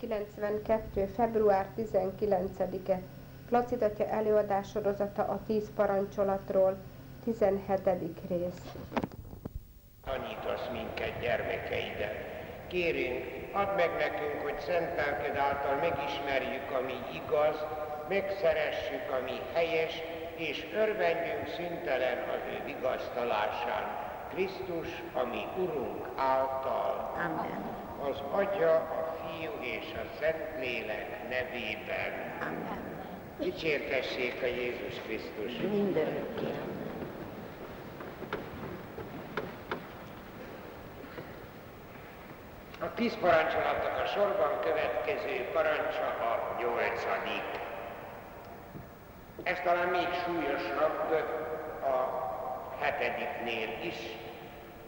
92. február 19-e Placid atya előadás sorozata a tíz parancsolatról, 17. rész. Tanítasz minket gyermekeidet. Kérünk, add meg nekünk, hogy szent lelked által megismerjük, ami igaz, megszeressük, ami helyes, és örvendjünk szüntelen az ő vigasztalásán. Krisztus, ami Urunk által. Amen. Az Atya, a Fiú és a Szentlélek nevében. Amen. Dicsértessék a Jézus Krisztus. Mindörökké. A tíz parancsolatnak a sorban következő parancsa a nyolcadik. Ez talán még súlyosabb a hetediknél is,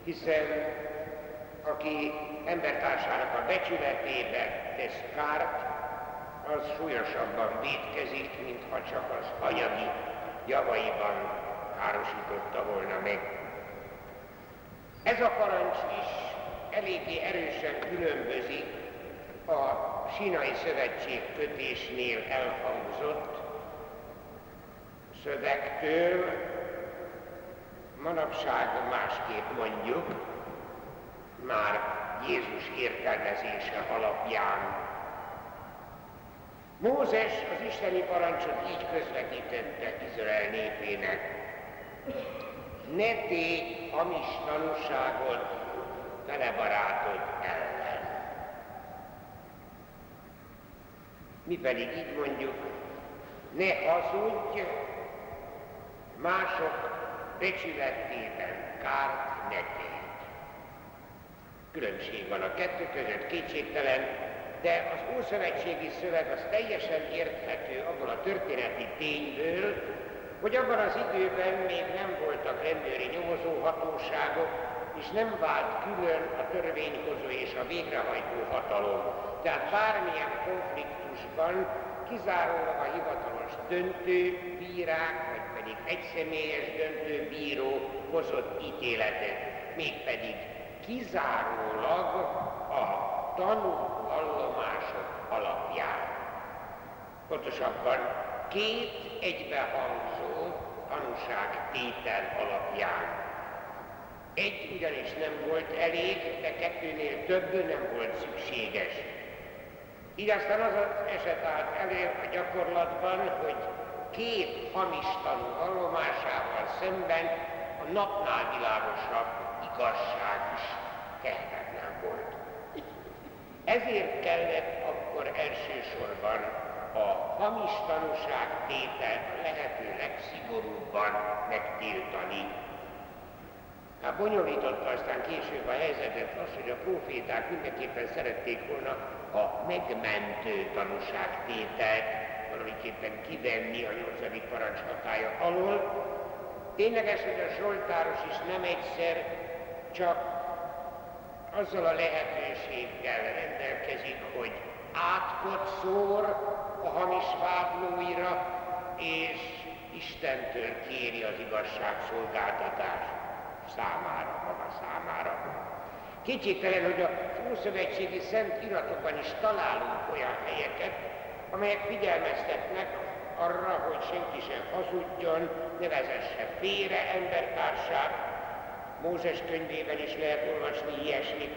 hiszen aki embertársának a becsületébe tesz kárt, az súlyosabban védkezik, mintha csak az anyagi javaiban károsította volna meg. Ez a parancs is eléggé erősen különbözik a Sinai Szövetség kötésnél elhangzott szövegtől, manapság másképp mondjuk, már Jézus értelmezése alapján. Mózes az isteni parancsot így közvetítette Izrael népének. Ne tégy hamis tanúságot vele barátod ellen. Mi pedig így mondjuk, ne hazudj, mások becsületében kárt ne tégy. Különbség van a kettő között, kétségtelen, de az Ószövetségi szöveg az teljesen érthető abból a történeti tényből, hogy abban az időben még nem voltak rendőri nyomozó hatóságok, és nem vált külön a törvényhozó és a végrehajtó hatalom. Tehát bármilyen konfliktusban kizárólag a hivatalos döntő bírák, vagy pedig egyszemélyes döntő bíró hozott ítéletet, mégpedig kizárólag a tanú vallomások alapján. Pontosabban két egybehangzó tanúságtétel alapján. Egy ugyanis nem volt elég, de kettőnél több nem volt szükséges. Így aztán az az eset állt elő a gyakorlatban, hogy két hamis tanú vallomásával szemben a napnál világosabb igazság is tehetetlen volt. Ezért kellett akkor elsősorban a hamis tanúság tételt lehető legszigorúbban megtiltani. Hát bonyolította aztán később a helyzetet az, hogy a proféták mindenképpen szerették volna a megmentő tanúságtételt valamiképpen kivenni a nyolcadik parancs hatája alól. Tényleges, hogy a Zsoltáros is nem egyszer csak azzal a lehetőséggel rendelkezik, hogy átkot szór a hamis vádlóira, és Istentől kéri az igazságszolgáltatást számára, maga számára. Kétségtelen, hogy a Ószövetségi Szent Iratokban is találunk olyan helyeket, amelyek figyelmeztetnek arra, hogy senki sem hazudjon, ne vezesse félre embertársát, Mózes könyvében is lehet olvasni ilyesmit,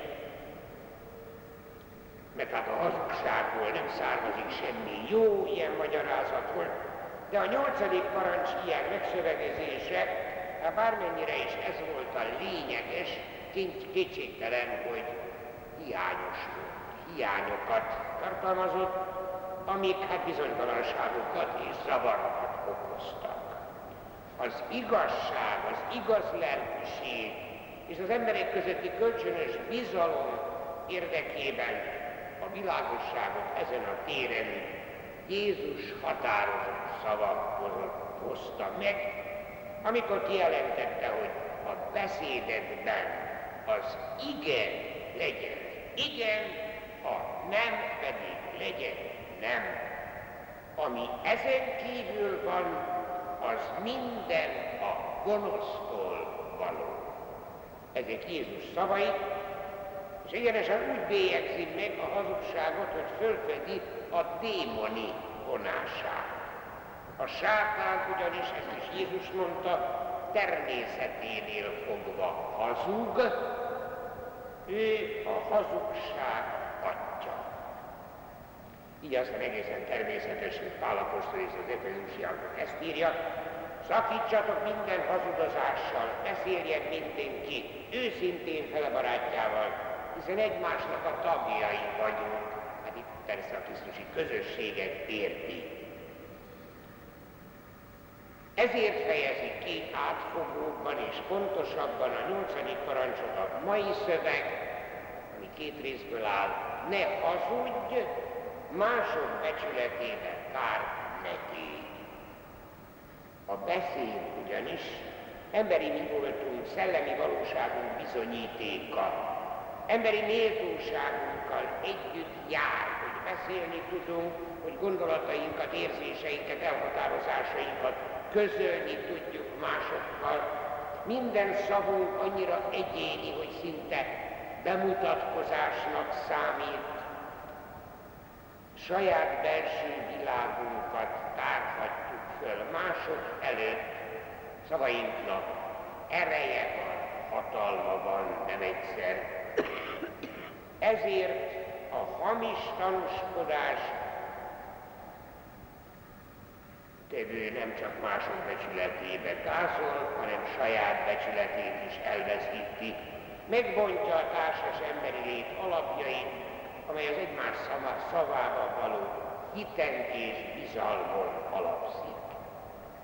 mert hát a hazugságból nem származik semmi. Jó, ilyen magyarázat volt, de a nyolcadik parancs ilyen megszövegezése, hát bármennyire is ez volt a lényeges, kétségtelen, hogy hiányos volt, hiányokat tartalmazott, amik hát bizonytalanságokat és zavarokat okoztak az igazság, az igaz lelkiség és az emberek közötti kölcsönös bizalom érdekében a világosságot ezen a téren Jézus határozott szavakat hozta meg, amikor kijelentette, hogy a beszédedben az igen legyen igen, a nem pedig legyen nem. Ami ezen kívül van, az minden a gonosztól való. Ezek Jézus szavai, És egyenesen úgy bélyegzi meg a hazugságot, hogy fölfedi a démoni vonását. A sátán ugyanis, ezt is Jézus mondta, természeténél fogva hazug, ő a hazugság. Így aztán egészen természetes, hogy Pálapostól és az Efezusiaknak ezt írja, Szakítsatok minden hazudozással, beszéljen mindenki, őszintén fele barátjával, hiszen egymásnak a tagjai vagyunk. Hát itt persze a Krisztusi közösséget érti. Ezért fejezi ki átfogóbban és pontosabban a nyolcadik parancsot a mai szöveg, ami két részből áll. Ne hazudj, mások becsületébe kár neki. A beszéd ugyanis emberi mi voltunk, szellemi valóságunk bizonyítéka. Emberi méltóságunkkal együtt jár, hogy beszélni tudunk, hogy gondolatainkat, érzéseinket, elhatározásainkat közölni tudjuk másokkal. Minden szavunk annyira egyéni, hogy szinte bemutatkozásnak számít. Saját belső világunkat tárhatjuk föl mások előtt. Szavainknak ereje van, hatalma van, nem egyszer. Ezért a hamis tanúskodás tevő nem csak mások becsületébe gázol, hanem saját becsületét is elveszíti. Megbontja a társas emberi lét alapjait, amely az egymás szavában való hiten és bizalmon alapszik.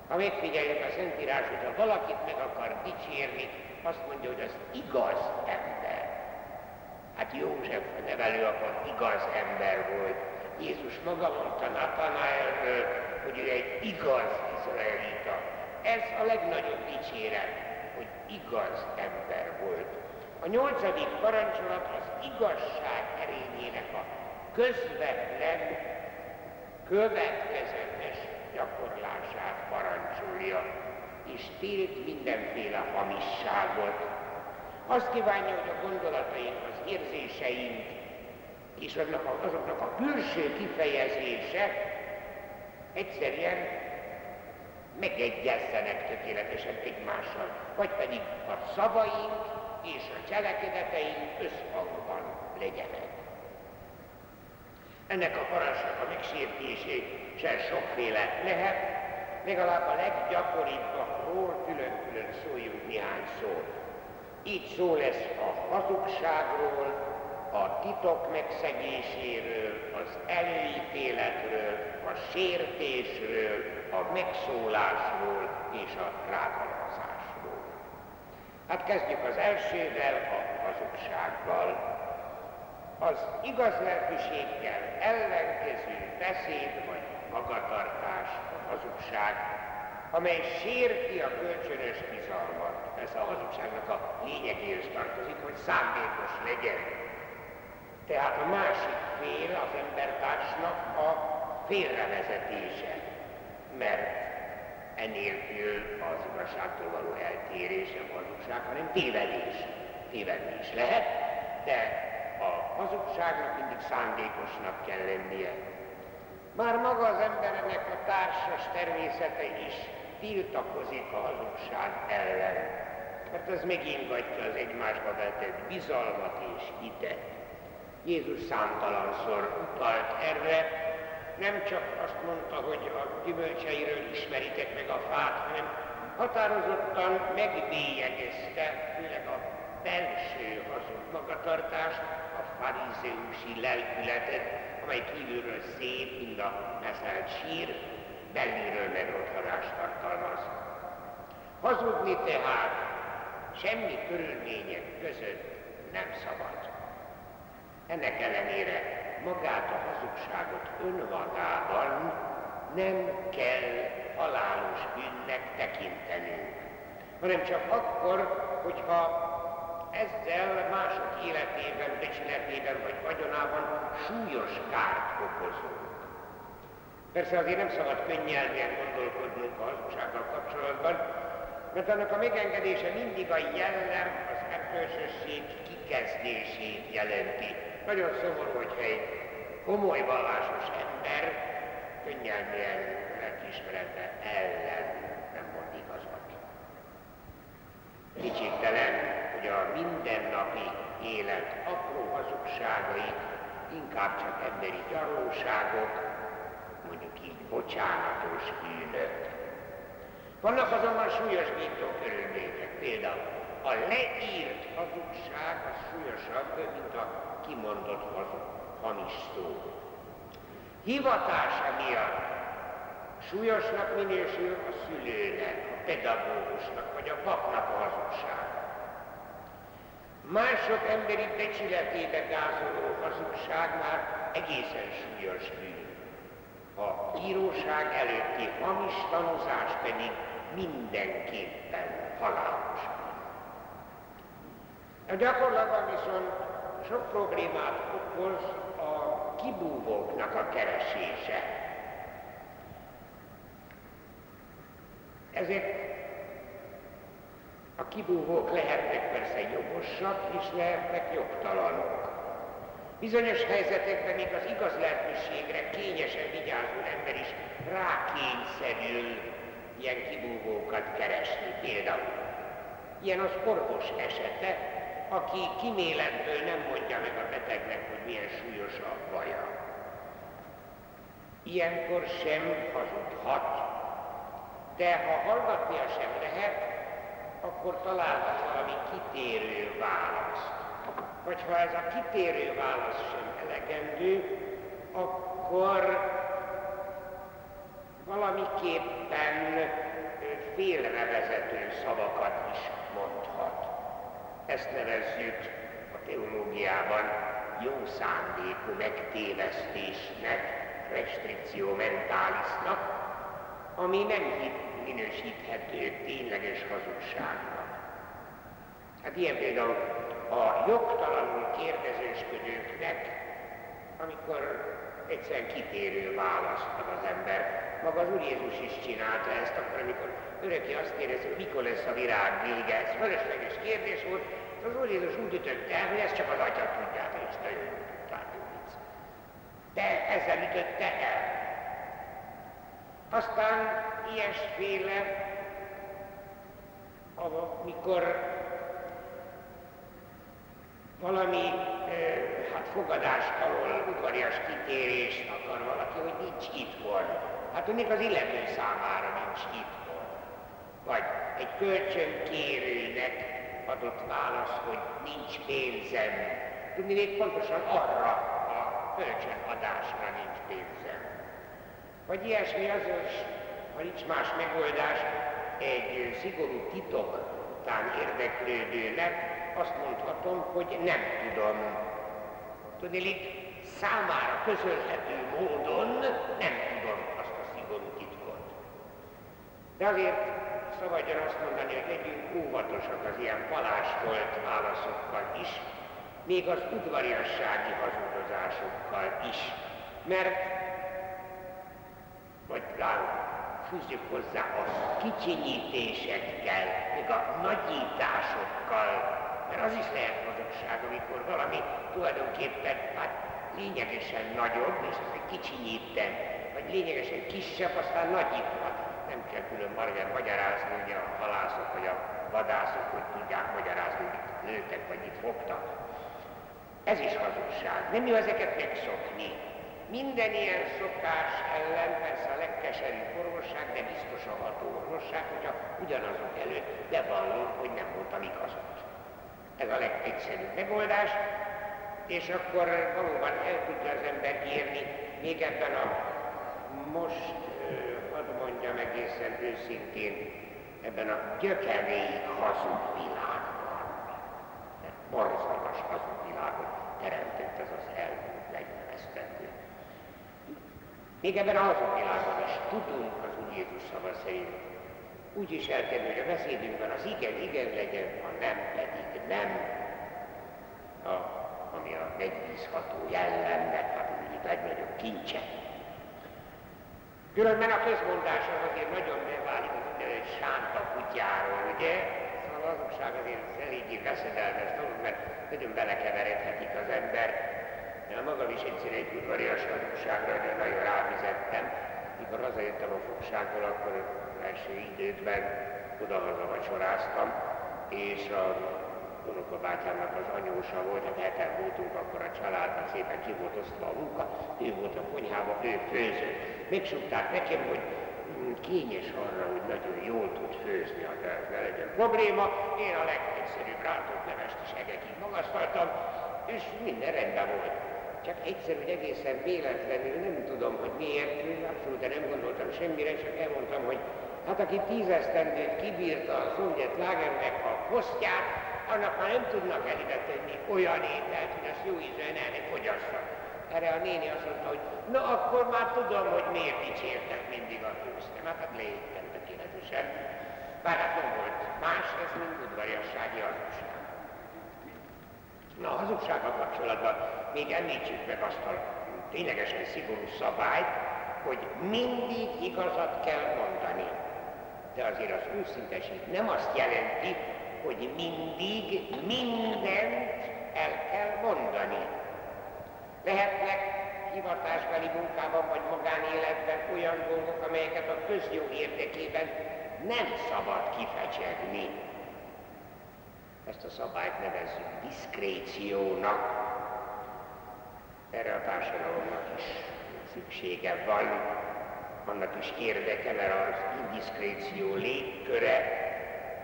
Ha megfigyeljük a Szentírás, hogy ha valakit meg akar dicsérni, azt mondja, hogy az igaz ember. Hát József a nevelőapad igaz ember volt. Jézus maga mondta Natanaelről, hogy ő egy igaz izraelita. Ez a legnagyobb dicséret, hogy igaz ember volt. A nyolcadik parancsolat az igazság erényének a közvetlen, következetes gyakorlását parancsolja, és tilt mindenféle hamisságot. Azt kívánja, hogy a gondolataink, az érzéseink és azoknak a, azoknak a külső kifejezése egyszerűen megegyezzenek tökéletesen egymással, vagy pedig a szavaink és a cselekedeteink összhangban legyenek. Ennek a parancsnak a megsértése sokféle lehet, legalább a leggyakoribbakról külön-külön szóljunk néhány szót. Így szó lesz a hazugságról, a titok megszegéséről, az előítéletről, a sértésről, a megszólásról és a rágalmazásról. Hát kezdjük az elsővel, a hazugsággal. Az igaz lelkűséggel ellenkező beszéd vagy magatartás a hazugság, amely sérti a kölcsönös bizalmat. Ez a hazugságnak a lényegéhez tartozik, hogy szándékos legyen. Tehát a másik fél az embertársnak a félrevezetése, mert enélkül az igazságtól való eltérés nem hazugság, hanem tévedés. Tévedni is lehet, de a hazugságnak mindig szándékosnak kell lennie. Már maga az embernek a társas természete is tiltakozik a hazugság ellen, mert ez megingatja az egymásba vetett bizalmat és hitet. Jézus számtalanszor utalt erre, nem csak azt mondta, hogy a gyümölcseiről ismeritek meg a fát, hanem határozottan megbélyegezte, főleg a belső hazug magatartást, a farizeusi lelkületet, amely kívülről szép, mint a meszelt sír, belülről meg rothadást tartalmaz. Hazudni tehát semmi körülmények között nem szabad. Ennek ellenére magát a hazugságot önmagában nem kell halálos bűnnek tekintenünk, hanem csak akkor, hogyha ezzel mások életében, becsületében vagy vagyonában súlyos kárt okozunk. Persze azért nem szabad könnyelműen gondolkodnunk a hazugsággal kapcsolatban, mert annak a megengedése mindig a jellem, az erkölcsösség kikezdését jelenti. Nagyon szomorú, hogyha egy komoly vallásos ember könnyelműen lelkiismerete ellen nem mond igazat. Kicsiktelen, hogy a mindennapi élet apró hazugságai inkább csak emberi gyarlóságok, mondjuk így bocsánatos bűnök. Vannak azonban súlyos bító körülmények, például a leírt hazugság az súlyosabb, mint a kimondott hamis szó. Hivatása miatt súlyosnak minősül a szülőnek, a pedagógusnak, vagy a papnak a hazugság. Mások emberi becsületébe gázoló hazugság már egészen súlyos bűn. A bíróság előtti hamis tanúzás pedig mindenképpen halálos. A gyakorlatban viszont sok problémát okoz a kibúvóknak a keresése. Ezért a kibúvók lehetnek persze jogosak, és lehetnek jogtalanok. Bizonyos helyzetekben még az igaz lehetőségre kényesen vigyázó ember is rákényszerül ilyen kibúvókat keresni például. Ilyen az orvos esete, aki kimélentől nem mondja meg a betegnek, hogy milyen súlyos a baja. Ilyenkor sem hazudhat, de ha hallgatnia sem lehet, akkor találhat valami kitérő választ. Vagy ha ez a kitérő válasz sem elegendő, akkor valamiképpen félrevezető szavakat is mondhat. Ezt nevezzük a teológiában jó szándékú megtévesztésnek, restrikció mentálisnak, ami nem minősíthető tényleges hazugságnak. Hát ilyen például a jogtalanul kérdezősködőknek, amikor egyszerűen kitérő választ ad az ember. Maga az Úr Jézus is csinálta ezt, akkor amikor öröki azt kérdezi, hogy mikor lesz a virág vége. Ez fölösleges kérdés volt, az Úr Jézus úgy ütötte el, hogy ezt csak az Atya tudja, és nagyon vicc. De ezzel ütötte el. Aztán ilyesféle, amikor valami hát fogadás alól udvarias kitérést akar valaki, hogy nincs itthon. Hát még az illető számára nincs itthon. Vagy egy kölcsönkérőnek adott válasz, hogy nincs pénzem. Tudni még pontosan arra a kölcsönadásra nincs pénzem. Vagy ilyesmi az, ha nincs más megoldás, egy szigorú titok után érdeklődőnek azt mondhatom, hogy nem tudom. Tudnélik, számára közölhető módon nem tudom azt a szigorú titkot. De azért szabadjon azt mondani, hogy legyünk óvatosak az ilyen palástolt válaszokkal is, még az udvariassági hazudozásokkal is, mert vagy rá fűzzük hozzá a kicsinyítésekkel, még a nagyításokkal, mert az is lehet hazugság, amikor valami tulajdonképpen hát lényegesen nagyobb, és ezt kicsinyítem, vagy lényegesen kisebb, aztán nagyítva. Nem kell külön magyarázni, hogy a halászok vagy a vadászok, hogy tudják magyarázni, itt lőtek, vagy itt fogtak. Ez is hazugság. Nem jó ezeket megszokni. Minden ilyen szokás ellen persze a legkeserűbb orvosság, de biztos a ható orvosság, hogyha ugyanazok előtt bevallom, hogy nem voltam igazat. Ez a legegyszerűbb megoldás, és akkor valóban el tudja az ember érni még ebben a most, mondjam egészen őszintén, ebben a gyökeréig hazug világban. Mert borzalmas hazug világot teremtett ez az elmúlt 40 esztendő. Még ebben a hazug világban is tudunk az Úr Jézus szava szerint úgy is elkerül, hogy a beszédünkben az igen, igen legyen, a nem pedig nem, a, ami a megbízható jellemnek, egyik legnagyobb kincse. Különben a közmondás az azért nagyon beválik az sánta kutyáról, ugye? Szóval az hazugság azért eléggé veszedelmes dolog, mert nagyon belekeveredhetik az ember. Én magam is egyszer egy udvarias hazugságra de nagyon rávizettem. Mikor hazajöttem a fogságból, akkor első időben oda-haza vacsoráztam, és a unokabátyámnak az anyósa volt, hát heten voltunk akkor a családban, szépen ki volt osztva a munka, ő volt a konyhában, ő főzött. Megsukták nekem, hogy mm, kényes arra, hogy nagyon jól tud főzni, hát ez ne legyen probléma. Én a legegyszerűbb rántott levest is egekig magasztaltam, és minden rendben volt. Csak egyszer, hogy egészen véletlenül, nem tudom, hogy miért, abszolút nem gondoltam semmire, csak elmondtam, hogy hát aki tízesztendőt kibírta a szovjet lágernek a posztját, annak már nem tudnak elébe tenni olyan ételt, hogy azt jó ízűen el ne. Erre a néni azt mondta, hogy na akkor már tudom, hogy miért dicsértek mindig a főztem. Hát, hát leéttem tökéletesen. Bár hát nem volt más, ez mind udvariassági hazugság. Na, a hazugsággal kapcsolatban még említsük meg azt a ténylegesen szigorú szabályt, hogy mindig igazat kell mondani. De azért az őszinteség nem azt jelenti, hogy mindig mindent el kell mondani. Lehetnek hivatásbeli munkában vagy magánéletben olyan dolgok, amelyeket a közjó érdekében nem szabad kifecsegni. Ezt a szabályt nevezzük diszkréciónak. Erre a társadalomnak is szüksége van, annak is érdeke, mert az indiszkréció légköre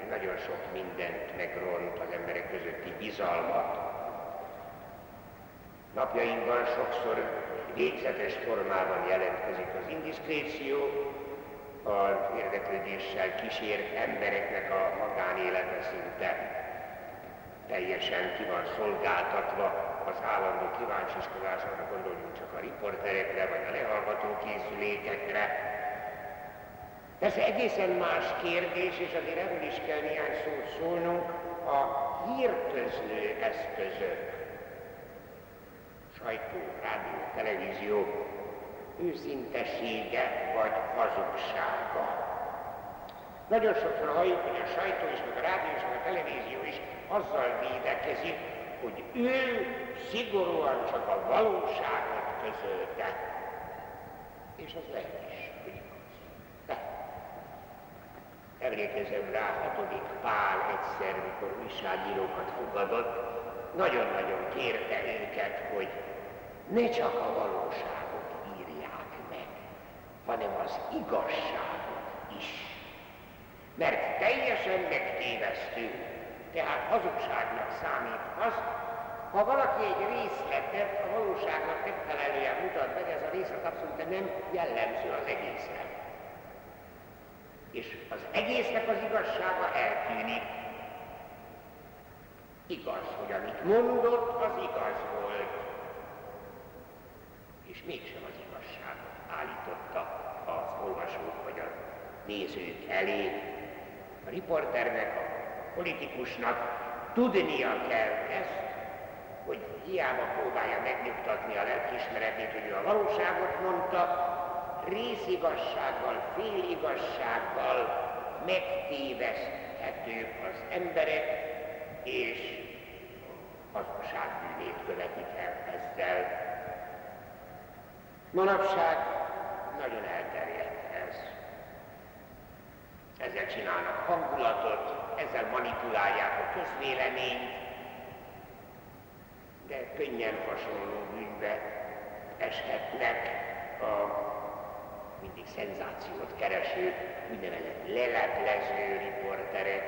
nagyon sok mindent megront az emberek közötti bizalmat. Napjainkban sokszor végzetes formában jelentkezik az indiszkréció, az érdeklődéssel kísért embereknek a magánélete szinte teljesen ki van szolgáltatva az állandó kíváncsiskodásra, gondoljunk csak a riporterekre, vagy a lehallgató készülékekre, Persze egészen más kérdés, és azért erről is kell néhány szót szólnunk, a hírközlő eszközök, sajtó, rádió, televízió őszintesége vagy hazugsága. Nagyon sokszor halljuk, hogy a sajtó is, meg a rádió meg a televízió is azzal védekezik, hogy ő szigorúan csak a valóságot közölte. És az lehet is. Emlékezem rá, hatodik Pál egyszer, mikor újságírókat fogadott, nagyon-nagyon kérte őket, hogy ne csak a valóságot írják meg, hanem az igazságot is. Mert teljesen megtévesztő, tehát hazugságnak számít az, ha valaki egy részletet a valóságnak megfelelően mutat meg, ez a részlet abszolút nem jellemző az egészre és az egésznek az igazsága eltűnik. Igaz, hogy amit mondott, az igaz volt, és mégsem az igazságot állította az olvasók vagy a nézők elé. A riporternek, a politikusnak tudnia kell ezt, hogy hiába próbálja megnyugtatni a lelkiismeretét, hogy ő a valóságot mondta, részigassággal, féligassággal megtéveszthetők az emberek, és hazugságbűnét követik el ezzel. Manapság nagyon elterjedt ez. Ezzel csinálnak hangulatot, ezzel manipulálják a közvéleményt, de könnyen hasonló bűnbe eshetnek a mindig szenzációt kereső, úgynevezett leleplező riporterek.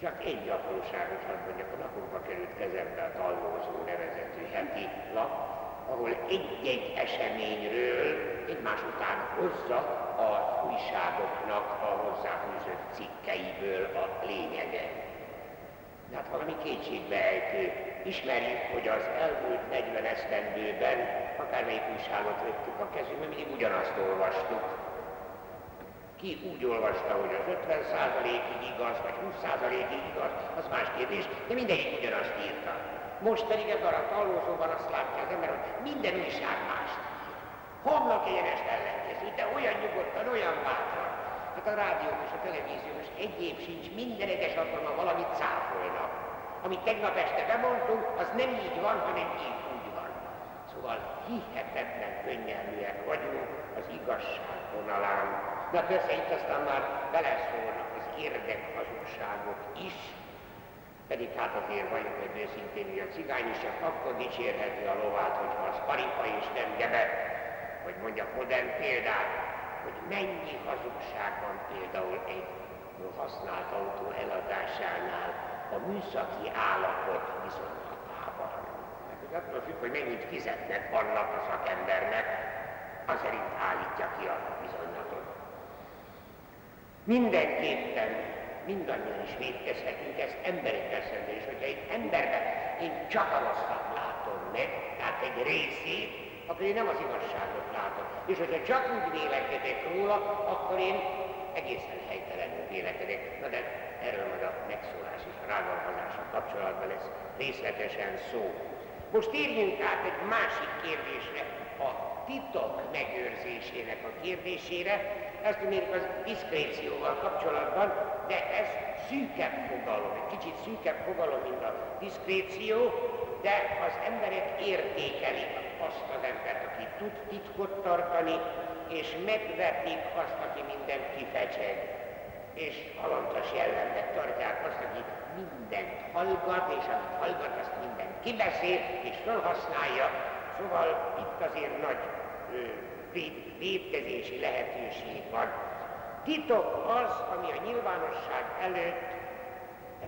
Csak egy apróságot hadd mondjak, a napokba került kezembe a Tallózó nevezetű heti lap, ahol egy-egy eseményről egymás után hozza az újságoknak a hozzáfűzött cikkeiből a lényeget. De hát valami kétségbe ejtő. Ismerjük, hogy az elmúlt 40 esztendőben akármelyik újságot vettük a kezünkbe, mindig ugyanazt olvastuk. Ki úgy olvasta, hogy az 50%-ig igaz, vagy 20%-ig igaz, az más kérdés, de mindegyik ugyanazt írta. Most pedig ebben a tallózóban azt látja az ember, hogy minden újság más. Homlok egyenest ellenkező, de olyan nyugodtan, olyan bátran. hát a rádió és a televízió és egyéb sincs, minden egyes alkalommal valamit cáfolnak. Amit tegnap este bemondtunk, az nem így van, hanem így úgy van. Szóval hihetetlen könnyelműek vagyunk az igazság vonalán. Na persze itt aztán már beleszólnak az érdek hazugságok is, pedig hát azért vagyok egy őszintén, hogy a cigány is csak akkor dicsérheti a lovát, hogyha az paripa és nem gebe, hogy mondjak modern példát, hogy mennyi hazugság van például egy használt autó eladásánál a műszaki állapot viszonylatában. Mert hogy attól függ, hogy mennyit fizetnek annak a szakembernek, az szerint állítja ki a bizonylatot. Mindenképpen mindannyian is védkezhetünk ezt emberekkel szemben, és hogyha egy emberben én csak a rosszat látom meg, tehát egy részét, akkor én nem az igazságot látom. És hogyha csak úgy vélekedek róla, akkor én egészen helytelenül vélekedek. Na de erről majd a megszólás és a rágalmazással kapcsolatban lesz részletesen szó. Most térjünk át egy másik kérdésre, a titok megőrzésének a kérdésére, ezt még az diszkrécióval kapcsolatban, de ez szűkebb fogalom, egy kicsit szűkebb fogalom, mint a diszkréció, de az emberek értékelik azt az embert, aki tud titkot tartani, és megvetik azt, aki mindent kifecseg, és alantas jellemnek tartják azt, aki mindent hallgat, és amit hallgat, azt mindent kibeszél, és felhasználja. Szóval itt azért nagy védkezési lehetőség van. Titok az, ami a nyilvánosság előtt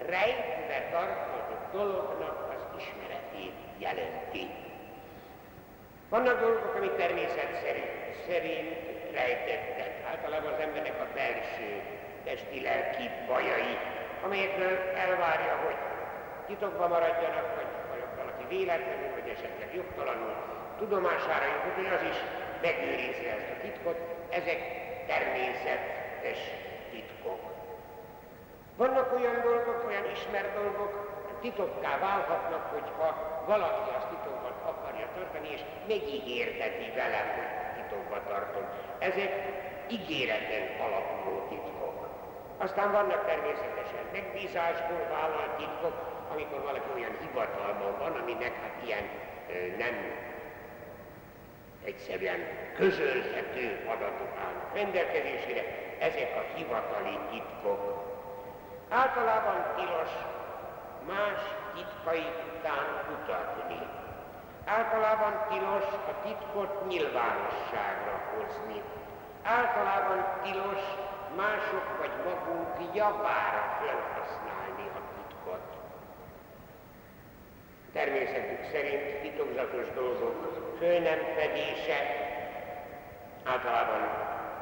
rejtve tartott dolognak az ismeretét jelenti. Vannak dolgok, ami természet szerint, szerint rejtettek. Általában az embernek a belső testi-lelki bajai, amelyekről elvárja, hogy titokban maradjanak, vagy, vagy valaki véletlenül, vagy esetleg jogtalanul tudomására jutott, hogy az is megőrizze ezt a titkot, ezek természetes titkok. Vannak olyan dolgok, olyan ismert dolgok, titokká válhatnak, hogyha valaki azt titokban akarja tartani, és megígérteti velem, hogy titokba tartom. Ezek ígéreten alapuló. Aztán vannak természetesen megbízásból vállalt titkok, amikor valaki olyan hivatalban van, aminek hát ilyen nem egyszerűen közölhető adatok állnak rendelkezésére, ezek a hivatali titkok. Általában tilos más titkai után kutatni. Általában tilos a titkot nyilvánosságra hozni. Általában tilos mások vagy magunk javára felhasználni a titkot. Természetük szerint titokzatos dolgok föl nem fedése általában